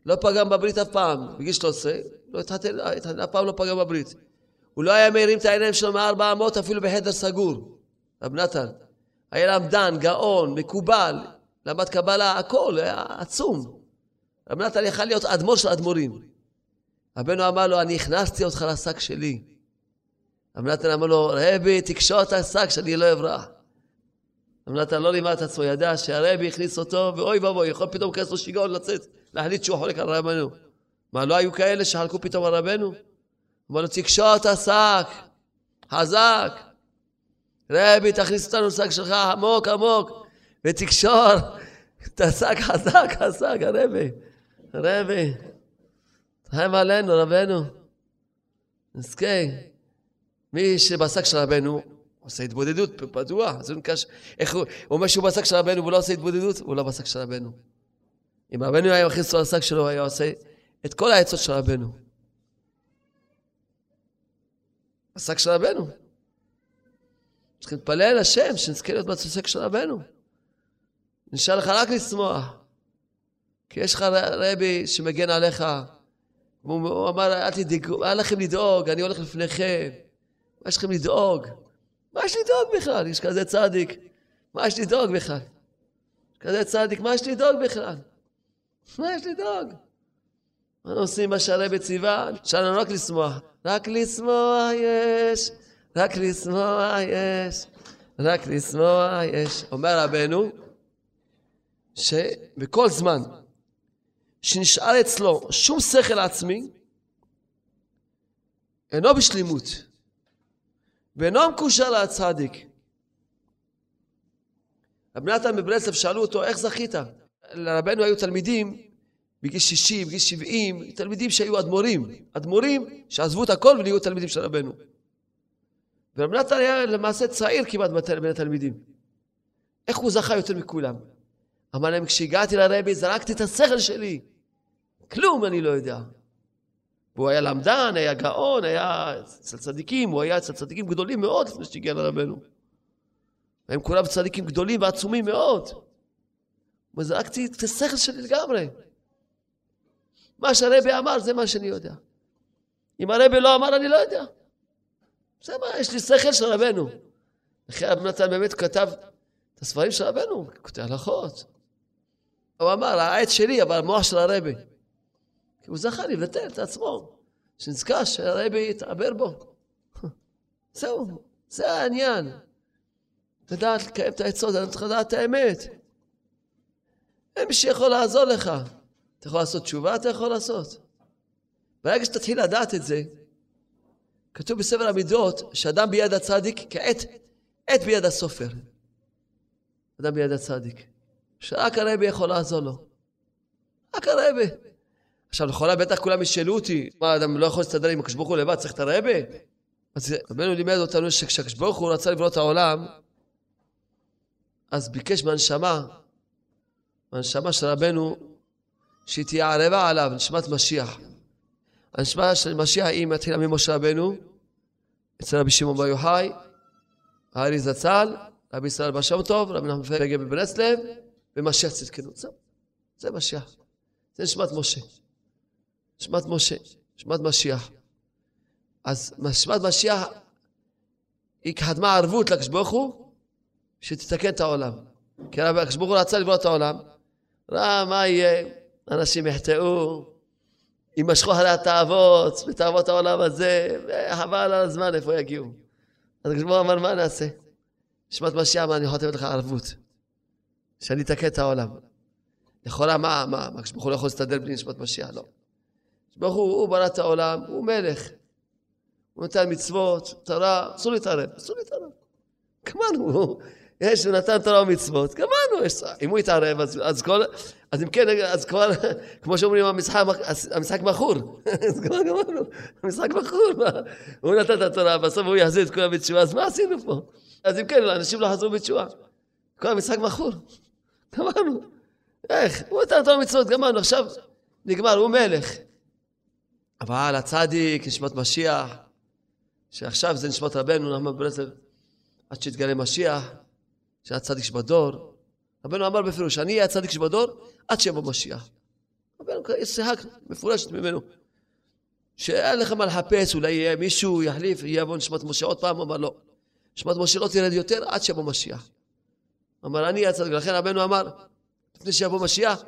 לא פגם בברית אף פעם. בגיל 13, לא התחתן, אף פעם לא פגם בברית. הוא לא היה מרים את העיניים שלו מארבע אמות אפילו בחדר סגור. רב נתן. היה למדן, גאון, מקובל, למד קבלה, הכל, היה עצום. רב נתן יכל להיות אדמו"ר של אדמו"רים. רבנו אמר לו, אני הכנסתי אותך לשק שלי. רב נתן אמר לו, רבי, תקשור את השק שאני לא אברח. רב נתן לא לימד את עצמו, ידע שהרבי הכניס אותו, ואוי ואבוי, יכול פתאום להיכנס לו שיגעון לצאת, להחליט שהוא חולק על רבנו. מה, לא היו כאלה שחלקו פתאום על רבנו? אמר לו, תקשור את השק, חזק. רבי, תכניס אותנו לשק שלך עמוק עמוק, ותקשור השק חזק חזק, הרבי. רבי, תחם עלינו, רבנו. נזכה. מי שבשק של רבנו, עושה התבודדות פתוח. איך הוא, הוא אומר שהוא בשק של רבנו והוא לא עושה התבודדות, הוא לא בשק של רבנו. אם רבנו היה מכניס אותו לשק שלו, היה עושה את כל העצות של רבנו. בשק של רבנו. צריכים להתפלל השם שנזכה להיות בשק של רבנו. נשאר לך רק לשמוח. כי יש לך רבי שמגן עליך, והוא אמר, אל תדאגו, אל לכם לדאוג, אני הולך לפניכם. מה יש לכם לדאוג? מה יש לדאוג בכלל? יש כזה צדיק. מה יש לדאוג בכלל? יש כזה צדיק, מה יש לדאוג בכלל? מה יש לדאוג? מה עושים מה שהרבי ציווה? אפשר לנו רק לשמוח. רק לשמוח יש, רק לשמוח יש, רק לשמוח יש. אומר רבנו, שבכל זמן שנשאר אצלו שום שכל עצמי, אינו בשלימות, ואינו מקושר לצדיק. רבי נתן מברסלב שאלו אותו, איך זכית? לרבנו היו תלמידים בגיל 60, בגיל 70, תלמידים שהיו אדמו"רים, אדמו"רים שעזבו את הכל ונהיו תלמידים של רבנו. ורבי נתן היה למעשה צעיר כמעט בין התלמידים. איך הוא זכה יותר מכולם? אמר להם, כשהגעתי לרבי זרקתי את השכל שלי. כלום אני לא יודע. והוא היה למדן, היה גאון, היה אצל צדיקים, הוא היה אצל צדיקים גדולים מאוד לפני שהגיע לרבנו. הם כולם צדיקים גדולים ועצומים מאוד. וזרקתי את השכל שלי לגמרי. מה שהרבי אמר זה מה שאני יודע. אם הרבי לא אמר אני לא יודע. זה מה, יש לי שכל של רבנו. אחרי רבי נתן באמת כתב את הספרים של רבנו, כותב הלכות. הוא אמר, העץ שלי, אבל המוח של הרבי. הוא זכה לבטל את עצמו, שנזכר שהרבי יתעבר בו. זהו, זה העניין. לדעת לקיים את העצות, אני צריך לדעת את האמת. אין מי שיכול לעזור לך. אתה יכול לעשות תשובה, אתה יכול לעשות. ברגע שתתחיל לדעת את זה, כתוב בספר המידות שאדם ביד הצדיק כעת עת ביד הסופר. אדם ביד הצדיק. שרק הרבי יכול לעזור לו. רק הרבי. עכשיו, לכאורה בטח כולם ישאלו אותי, מה, אדם לא יכול להסתדר עם הקדוש ברוך הוא לבד, צריך את הרבי? אז רבנו לימד אותנו שכשהקדוש ברוך הוא רצה לבנות העולם, אז ביקש מהנשמה, מהנשמה של רבנו, שהיא תהיה ערבה עליו, נשמת משיח. הנשמה של משיח היא מתחילה ממשה רבנו, אצל רבי שמעון בר יוחאי, הארי זצ"ל, רבי ישראל בר שם טוב, רבי נחמן פגה בברסלב, ומשיח צדקנו. זהו, זה משיח. זה נשמת משה. נשמת משה, נשמת משיח. אז נשמת משיח היא קדמה ערבות לקדוש ברוך הוא, שתתקן את העולם. כי הקדוש ברוך הוא רצה לבנות את העולם, ראה מה יהיה, אנשים יחטאו, יימשכו אחרי התאוות, בתאוות העולם הזה, וחבל על הזמן איפה יגיעו. אז הקדוש ברוך הוא אמר, מה נעשה? נשמת משיח, מה אני לתת לך ערבות? שאני אתקן את העולם. לכאורה, מה, מה, הקדוש ברוך הוא לא יכול להסתדר בלי נשמת משיח? לא. הקדוש ברוך הוא, הוא ברא את העולם, הוא מלך. הוא נותן מצוות, תורה, אסור להתערב, אסור להתערב. גמרנו, יש, הוא נתן תורה ומצוות, גמרנו, אם הוא יתערב, אז, אז כל, אז אם כן, אז כבר, כמו שאומרים, המשחק, המשחק מכור. אז כבר גמרנו, המשחק מכור, מה? הוא נתן את התורה, בסוף הוא יחזיר את כולם בתשובה, אז מה עשינו פה? אז אם כן, אנשים לא חזרו בתשובה. כל המשחק מכור. גמרנו. איך? הוא נתן תורה ומצוות, גמרנו, עכשיו נגמר, הוא מלך. אבל הצדיק, נשמת משיח, שעכשיו זה נשמת רבנו, נחמן ברסלב, עד שיתגלה משיח, שהיה צדיק שבדור. רבנו אמר בפירוש, אני אהיה הצדיק שבדור עד שיבוא משיח. רבנו, יש שיחה מפורשת ממנו, שאין לך מה לחפש, אולי יהיה מישהו יחליף, יבוא נשמת משה עוד פעם, אמר לא. נשמת משה לא תרד יותר עד שיבוא משיח. אמר, אני הצדיק, לכן רבנו אמר, לפני שיבוא משיח,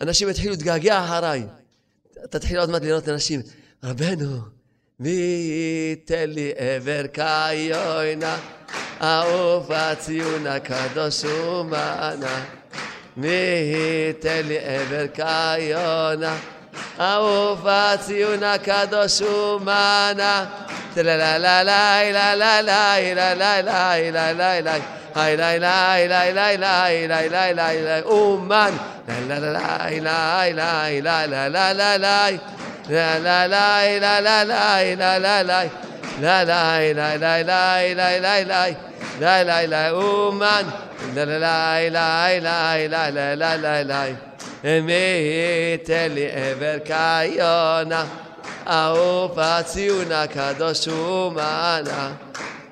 אנשים יתחילו להתגעגע אחריי. תתחילו עוד מעט לראות אנשים, רבנו, מי ייתן לי עבר קיונה, אהוב הציון הקדוש ומענה. מי ייתן לי עבר קיונה, אהוב הציון הקדוש ומענה. לה לה לה לה לה לה לה לה לה לה לה לה לה היי ליי ליי ליי ליי ליי ליי ליי ליי ליי אומן ליי ליי ליי ליי ליי ליי ליי ליי La la la la la la la la la La la la la la la la la La la la uman La la la la la la la la la la מי תן לי עבר קיונה אהוב הציון הקדוש ומענה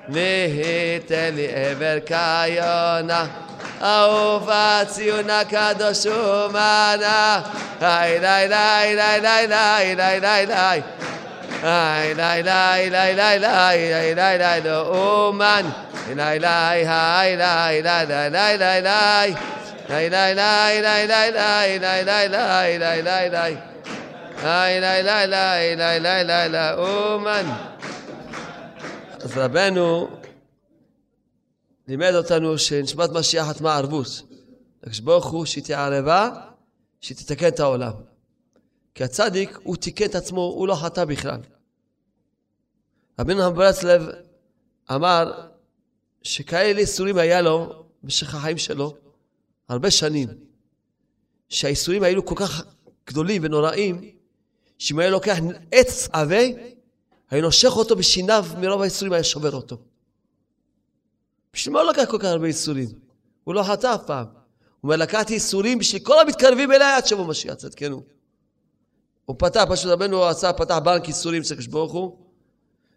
מי תן לי עבר קיונה אהוב הציון הקדוש ומענה היי ליי ליי ליי ליי ליי ליי ליי ליי היי ליי ליי ליי ליי ליי ליי ליי לא אומן ליי ליי היי ליי ליי ליי ליי ליי ליי ליי ליי ליי ליי ליי ליי ליי ליי ליי ליי ליי היי ליי ליי ליי ליי ליי ליי ליי אומן אז רבנו לימד אותנו שנשמת משיח חתמה ערבות. הקדוש ברוך הוא שהיא תהיה ערבה, שהיא תתקן את העולם. כי הצדיק, הוא תיקן את עצמו, הוא לא חטא בכלל. רבינו ברסלב אמר שכאלה איסורים היה לו במשך החיים שלו, הרבה שנים, שהאיסורים האלו כל כך גדולים ונוראים, שאם היה לוקח עץ עבה, היה נושך אותו בשיניו מרוב האיסורים, היה שובר אותו. בשביל מה הוא לקח כל כך הרבה איסורים? הוא לא חטא אף פעם. הוא אומר, לקחתי איסורים בשביל כל המתקרבים אליי עד שבוא משיח, צדקנו. הוא פתח, פשוט רבנו עשה, פתח בנק איסורים אצל הקדוש ברוך הוא,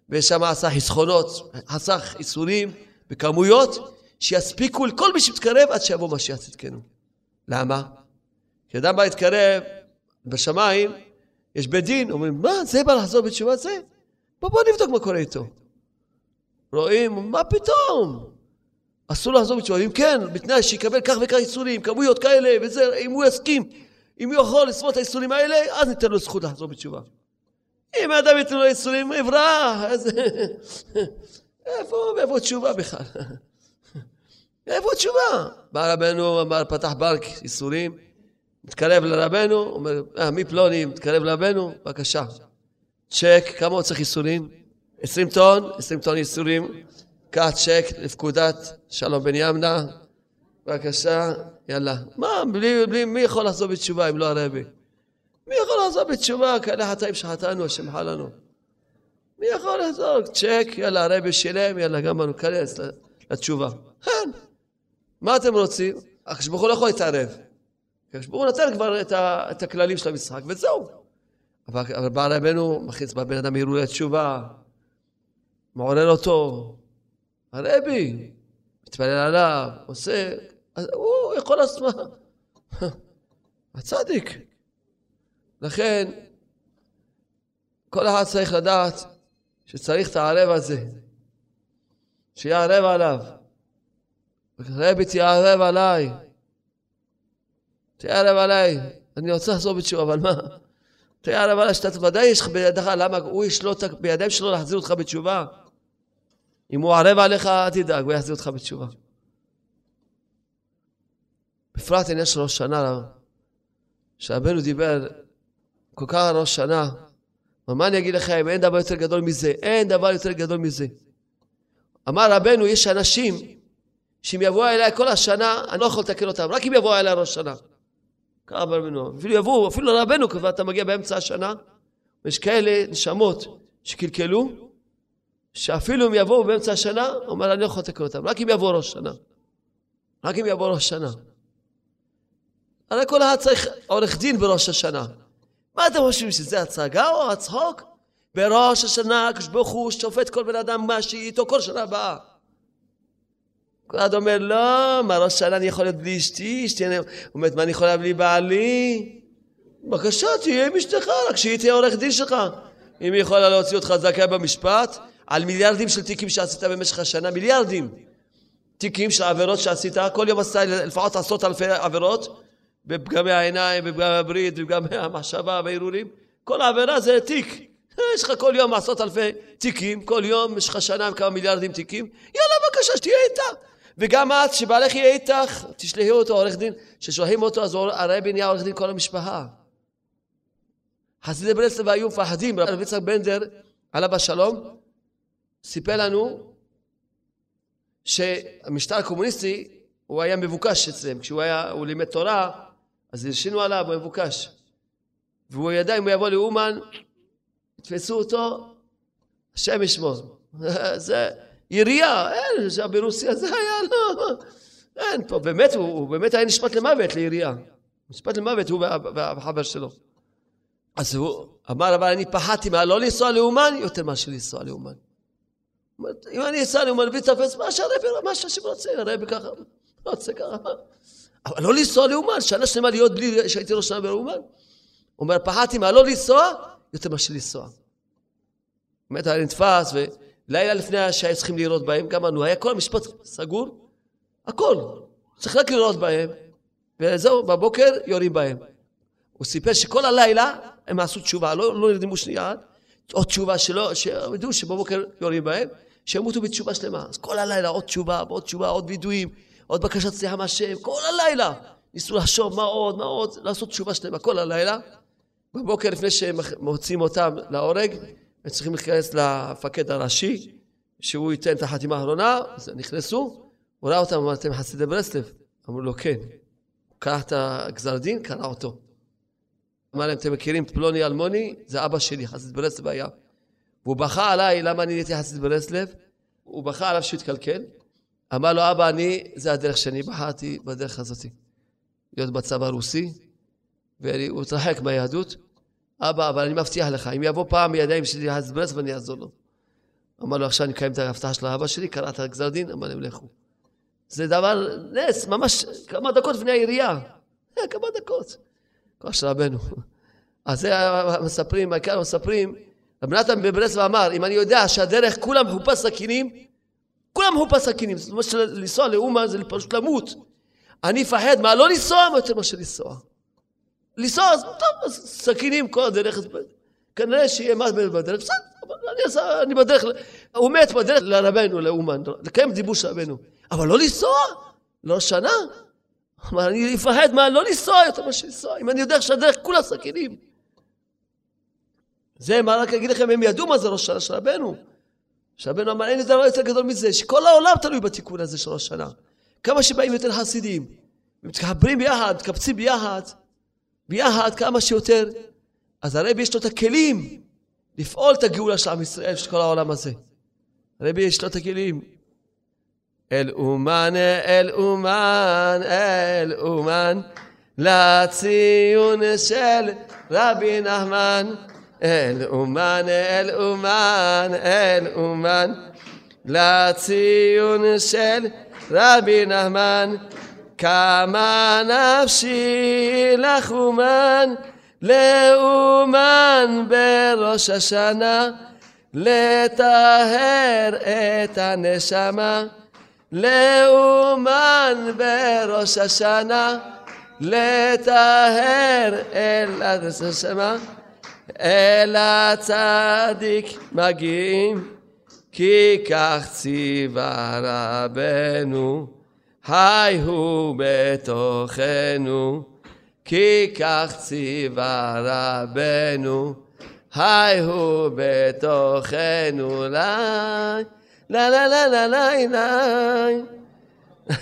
ושם עשה חסכונות, חסך איסורים בכמויות, שיספיקו לכל מי שמתקרב עד שיבוא משיח צדקנו. למה? כי אדם בא להתקרב בשמיים, יש בית דין, אומרים, מה, זה בא לחזור בתשובה זה? בוא, בוא נבדוק מה קורה איתו. רואים, מה פתאום? אסור לחזור בתשובה. אם כן, בתנאי שיקבל כך וכך איסורים, כמויות כאלה וזה, אם הוא יסכים, אם הוא יכול לסמות את האיסורים האלה, אז ניתן לו זכות לחזור בתשובה. אם האדם ייתן לו איסורים, יברח, אז... איפה, איפה תשובה בכלל? איפה תשובה? בא רבנו, אמר, פתח בנק איסורים, מתקרב לרבנו, אומר, אה, מי פלוני מתקרב לרבנו? בבקשה. צ'ק, כמה הוא צריך איסורים? 20 טון, 20 טון איסורים. קח צ'ק לפקודת שלום בן ימנה, בבקשה, יאללה. מה, בלי, בלי, מי יכול לחזור בתשובה אם לא הרבי? מי יכול לחזור בתשובה? כאלה חטאים שחטאנו, השם חל לנו. מי יכול לחזור? צ'ק, יאללה, הרבי שילם, יאללה, גם אנו ניכנס לתשובה. כן. מה אתם רוצים? הקדוש ברוך הוא לא יכול להתערב. הקדוש ברוך הוא נתן כבר את, ה, את הכללים של המשחק, וזהו. אבל, בא רבנו, מכניס בבן אדם מהירות לתשובה, מעורר אותו, הרבי, מתפלל עליו, עושה, אז הוא יכול לעשות מה? הצדיק. לכן, כל אחד צריך לדעת שצריך את הערב הזה, שיהיה ערב עליו. רבי תהיה ערב עליי. תהיה ערב עליי. אני רוצה לחזור בתשובה, אבל מה? תראה אבל שאתה ודאי יש לך בידך, למה הוא ישלוט בידיים שלו להחזיר אותך בתשובה? אם הוא ערב עליך, אל תדאג, הוא יחזיר אותך בתשובה. בפרט עניין של ראש שנה, שרבנו דיבר כל כך על ראש שנה, מה אני אגיד לכם, אין דבר יותר גדול מזה, אין דבר יותר גדול מזה. אמר רבנו, יש אנשים שאם יבואו אליי כל השנה, אני לא יכול לתקן אותם, רק אם יבואו אליי ראש שנה. ככה רבנו, אפילו יבואו, אפילו לרבנו, כבר אתה מגיע באמצע השנה, ויש כאלה נשמות שקלקלו, שאפילו אם יבואו באמצע השנה, הוא אומר, אני לא יכול לתקן אותם, רק אם יבואו ראש שנה. רק אם יבואו ראש שנה. הרי כל אחד צריך עורך דין בראש השנה. מה אתם חושבים, שזה הצגה או הצחוק? בראש השנה הוא שופט כל בן אדם מה שאיתו כל שנה הבאה. אחד אומר, לא, מה ראש השנה אני יכול להיות בלי אשתי? אשתי, אני... הוא אומר, מה אני יכולה בלי בעלי? בבקשה, תהיה עם אשתך, רק שהיא תהיה עורך דין שלך. אם היא יכולה להוציא אותך זכאי במשפט, על מיליארדים של תיקים שעשית במשך השנה, מיליארדים. תיקים של עבירות שעשית, כל יום עשית לפחות עשרות אלפי עבירות, בפגמי העיניים, בפגמי הברית, בפגמי המחשבה והערעורים. כל עבירה זה תיק. יש לך כל יום עשרות אלפי תיקים, כל יום יש לך שנה עם כמה מיליארדים תיקים, יאללה בבקשה שתהיה איתה. וגם את, שבעלך יהיה איתך, תשלחי אותו עורך דין, ששולחים אותו, אז הרבי נהיה עורך דין כל המשפחה. חסידי ברסלב היו מפחדים, רבי יצחק בנדר, עליו השלום, סיפר לנו שהמשטר הקומוניסטי, הוא היה מבוקש אצלם. כשהוא היה, הוא לימד תורה, אז הלשינו עליו, הוא מבוקש. והוא ידע אם הוא יבוא לאומן, יתפסו אותו, השם ישמור. זה ירייה, אין, זה ברוסיה זה היה, לא, אין פה, באמת, הוא, הוא באמת היה נשפט למוות לירייה. נשפט למוות, הוא והחבר שלו. אז הוא אמר, אבל אני פחדתי מה לא לנסוע לאומן יותר מאשר לנסוע לאומן. אם אני אסע לאומן ויתפס מה שהרבי, מה שהשם רוצה, הרבי ככה, רוצה ככה. אבל לא לנסוע לאומן, שנה שלמה להיות בלי שהייתי ראש שנה באומן. הוא אומר, פחדתי מה לא לנסוע יותר מאשר לנסוע. באמת היה נתפס, ולילה לפני שהיו צריכים לראות בהם, גם אנו, היה כל המשפט סגור, הכל. צריך רק לראות בהם, וזהו, בבוקר יורים בהם. הוא סיפר שכל הלילה הם עשו תשובה, לא, לא נרדמו שנייה, עוד תשובה שלא, שהם ידעו שבבוקר יורים בהם, שימותו בתשובה שלמה. אז כל הלילה עוד תשובה, ועוד תשובה, עוד וידויים, עוד בקשת סליחה מהשם, כל הלילה. ניסו לחשוב מה עוד, מה עוד, לעשות תשובה שלמה כל הלילה. בבוקר לפני שהם מוצאים אותם להורג, הם צריכים להיכנס למפקד הראשי, שהוא ייתן את החתימה האחרונה, אז נכנסו, הוא ראה אותם, אמר, אתם חסידי ברסלב? אמרו לו, כן. הוא קרא את הגזר דין, קרא אותו. אמר להם, אתם מכירים את פלוני אלמוני? זה אבא שלי, חסיד ברסלב היה. והוא בכה עליי, למה אני נהייתי חסיד ברסלב? הוא בכה עליו שהוא התקלקל. אמר לו, אבא, אני, זה הדרך שאני בחרתי בדרך הזאת. להיות בצבא הרוסי, והוא התרחק מהיהדות. אבא, אבל אני מבטיח לך, אם יבוא פעם מידיים שלי חסיד ברסלב, אני אעזור לו. אמר לו, עכשיו אני אקיים את ההבטחה של האבא שלי, קרא את הגזר דין, אמר להם, לכו. זה דבר נס, ממש כמה דקות לפני העירייה. כמה דקות. כוח של רבנו. אז זה מספרים, העיקר מספרים, רבי נתן בברסלב אמר, אם אני יודע שהדרך כולם מחופש סכינים, כולם מחופש סכינים, זאת אומרת שלנסוע לאומה זה פשוט למות. אני אפחד מה לא לנסוע יותר מאשר לנסוע. לנסוע, אז טוב, אז סכינים כל הדרך, כנראה שיהיה מס בדרך, בסדר, אני, אני בדרך, הוא מת בדרך לרבנו, לאומן, לקיים דיבור של רבנו. אבל לא לנסוע, לא שנה. אמר, אני אפחד מה, לא לנסוע יותר מאשר לנסוע, אם אני יודע שהדרך כולה סכינים. זה מה רק אגיד לכם, הם ידעו מה זה ראש שנה של רבנו. שרבנו אמר, אין דבר יותר גדול מזה, שכל העולם תלוי בתיקון הזה של ראש שנה. כמה שבאים יותר חסידים, מתחברים ביחד, מתקבצים ביחד, ביחד כמה שיותר, אז הרבי יש לו את הכלים לפעול את הגאולה של עם ישראל, של כל העולם הזה. הרבי יש לו את הכלים. אל אומן, אל אומן, אל אומן, לציון של רבי נחמן. אל אומן, אל אומן, אל אומן, לציון של רבי נחמן. כמה נפשי לחומן, לאומן בראש השנה, לטהר את הנשמה. לאומן בראש השנה, לטהר אל הנשמה. אל הצדיק מגיעים, כי כך ציווה רבנו, היי הוא בתוכנו, כי כך ציווה רבנו, היי הוא בתוכנו, לי, לה לה לה לה לה לה.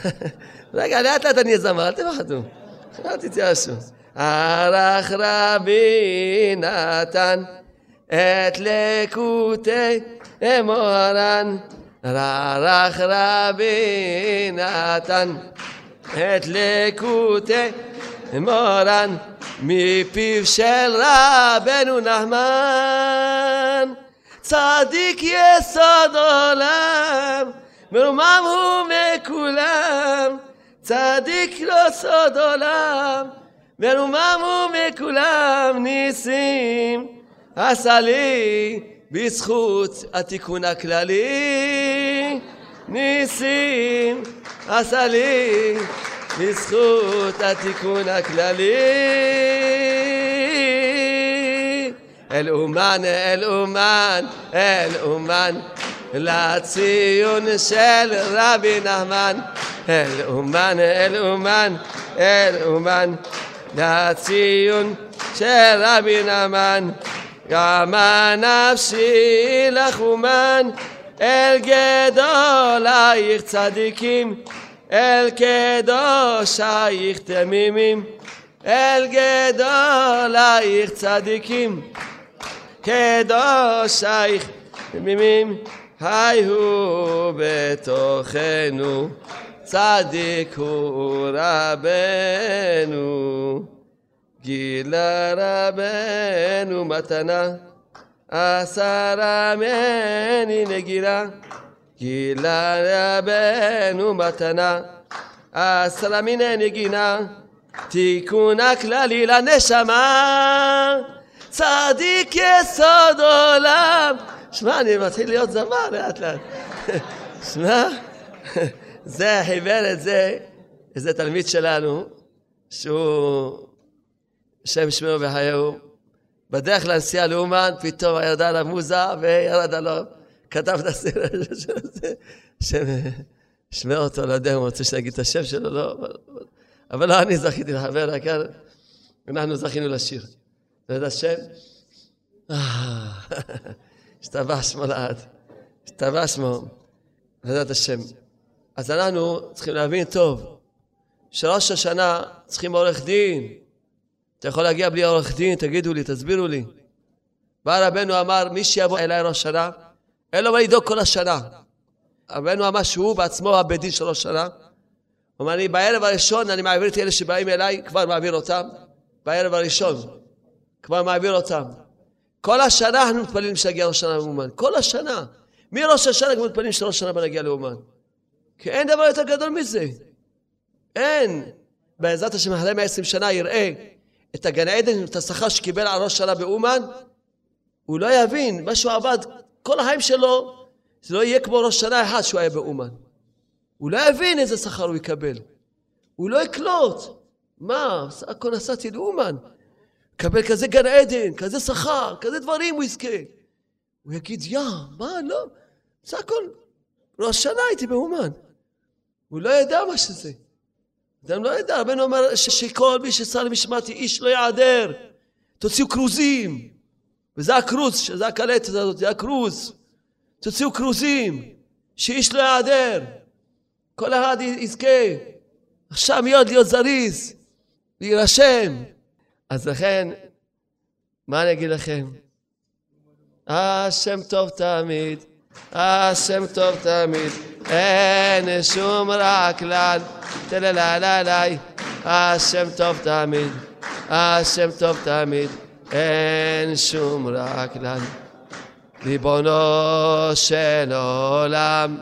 רגע, לאט לאט אני אזמר, אל תפחדו. אל תתייאשו. ערך רבי נתן את לקוטי אמורן, ערך רבי נתן את לקוטי אמורן, מפיו של רבנו נחמן, צדיק יסוד עולם, מרומם הוא מכולם, צדיק לא סוד עולם. מרומם הוא מכולם ניסים עשה לי בזכות התיקון הכללי ניסים עשה לי בזכות התיקון הכללי. אל אומן אל אומן אל אומן לציון של רבי נחמן. אל אומן אל אומן אל אומן לציון של רבי נעמן, גמה נפשי לחומן, אל גדולייך צדיקים, אל קדושייך תמימים, אל גדולייך צדיקים, קדושייך תמימים, היו בתוכנו. צדיק הוא רבנו, גילה רבנו מתנה, עשרה מני נגילה, גילה רבנו מתנה, עשרה מיני נגינה, תיקון הכללי לנשמה, צדיק יסוד עולם. שמע, אני מתחיל להיות זמר לאט לאט. שמע, זה חיבר את זה, איזה תלמיד שלנו, שהוא שם שמו וחייהו, בדרך לנסיעה לאומן, פתאום ירדה עליו מוזה וירד עליו, כתב את הסרט הזה, שמע אותו, לא יודע אם הוא רוצה שנגיד את השם שלו, לא, אבל לא אני זכיתי לחבר, רק אנחנו זכינו לשיר. אתה יודע השם? השתבח שמו לעד, השתבח שמו, לדעת השם. אז אנחנו צריכים להבין טוב, שראש השנה צריכים עורך דין. אתה יכול להגיע בלי עורך דין, תגידו לי, תסבירו לי. בא רבנו אמר, מי שיבוא אליי ראש שנה, אין לו מה לדאוג כל השנה. רבנו אמר שהוא בעצמו הבית דין של ראש שנה. הוא אמר לי, בערב הראשון אני מעביר את אלה שבאים אליי, כבר מעביר אותם. בערב הראשון, כבר מעביר אותם. כל השנה אנחנו מתפללים שיגיע ראש שנה לאומן. כל השנה. מראש השנה אנחנו מתפללים שראש שנה נגיע לאומן. כי אין דבר יותר גדול מזה. אין. בעזרת השם, אחרי 120 שנה יראה את הגן עדן, את השכר שקיבל על ראש שנה באומן, הוא לא יבין, מה שהוא עבד כל החיים שלו, זה לא יהיה כמו ראש שנה אחד שהוא היה באומן. הוא לא יבין איזה שכר הוא יקבל. הוא לא יקלוט. מה, סך הכל נסעתי לאומן. קבל כזה גן עדן, כזה שכר, כזה דברים הוא יזכה. הוא יגיד, יא, מה, לא, סך הכל, ראש שנה הייתי באומן. הוא לא ידע מה שזה. אדם לא ידע, רבנו אומר שכל מי ששר למשמעתי איש לא יעדר. תוציאו כרוזים. וזה הכרוז, שזה הקלטת הזאת, זה הכרוז. תוציאו כרוזים, שאיש לא יעדר. כל אחד יזכה. עכשיו מיד להיות זריז, להירשם. אז לכן, מה אני אגיד לכם? השם טוב תמיד, השם טוב תמיד. אין שום רע כלל, טללללי, השם טוב תמיד, השם טוב תמיד, אין שום רע כלל. ריבונו של עולם,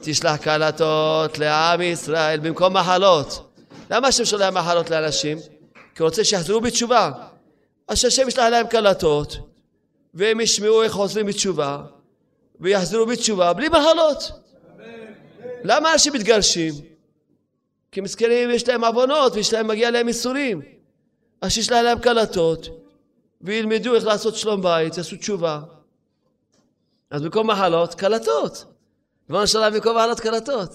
תשלח קלטות לעם ישראל במקום מחלות. למה השם שולח מחלות לאנשים? כי הוא רוצה שיחזרו בתשובה. אז שהשם ישלח להם קלטות, והם ישמעו איך חוזרים בתשובה, ויחזרו בתשובה בלי מחלות. למה אנשים מתגרשים? כי מסכנים יש להם עוונות ויש להם, מגיע להם איסורים. אז שיש להם קלטות, וילמדו איך לעשות שלום בית, יעשו תשובה. אז במקום מחלות, קלטות. ריבונו עולם, במקום מחלות, קלטות.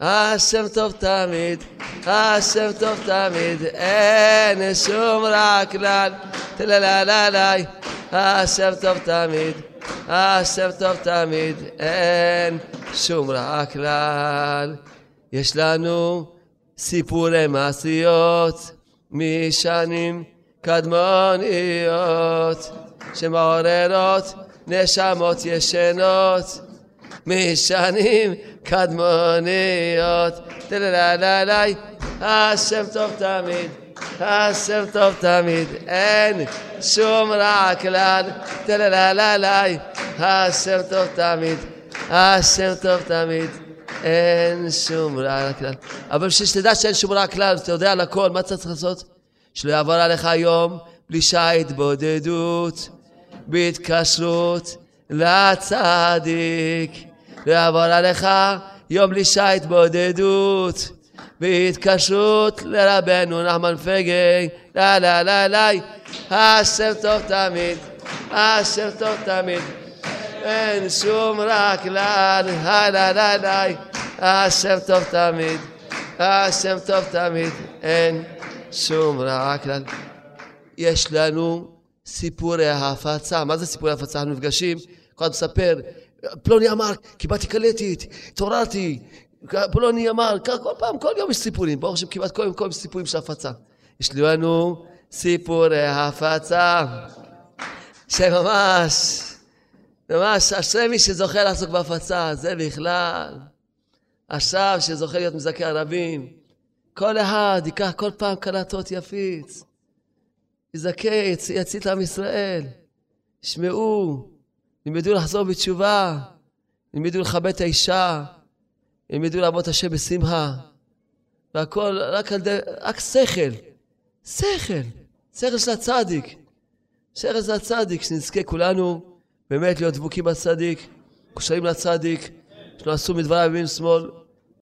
השם טוב תמיד, השם טוב תמיד, אין שום רע כלל. תללללי, השם טוב תמיד, השם טוב תמיד, אין שום רע כלל. יש לנו סיפורי מעשיות משנים קדמוניות שמעוררות נשמות ישנות משנים קדמוניות. תללללי, השם טוב תמיד, השם טוב תמיד, אין שום רע כלל. תללללי, השם טוב תמיד, השם טוב תמיד. אין שום רע כלל. אבל בשביל שתדע שאין שום רע כלל, אתה יודע על הכל, מה אתה צריך לעשות? שלא יעבור עליך יום בלי שעה התבודדות, בהתקשרות לצדיק. לא יעבור עליך יום בלי שעה התבודדות, בהתקשרות לרבנו נחמן פגי, לה לה לה לה, השם טוב תמיד, השם טוב תמיד. אין שום רע כלל, הלא לה לה, השם טוב תמיד, השם טוב תמיד, אין שום רע כלל. יש לנו סיפורי הפצה. מה זה סיפורי הפצה? אנחנו נפגשים, כל אחד מספר, פלוני אמר, קיבלתי קלטית, התעוררתי, פלוני אמר, כל פעם, כל יום יש סיפורים, ברוך השם כמעט כל יום, כל יום סיפורים של הפצה. יש לנו סיפורי הפצה, שממש, ממש, אשרי מי שזוכה לעסוק בהפצה, זה בכלל. עכשיו שזוכה להיות מזכה הרבים, כל אחד ייקח כל פעם קלטות יפיץ. יזכה, יציל את עם ישראל. ישמעו, ילמדו לחזור בתשובה, ילמדו לכבד את האישה, ילמדו לעבוד את השם בשמחה. והכל רק על די, רק שכל. שכל. שכל של הצדיק. שכל של הצדיק, שנזכה כולנו באמת להיות דבוקים בצדיק, קושרים לצדיק, שלא עשו מדבריו ימין ושמאל,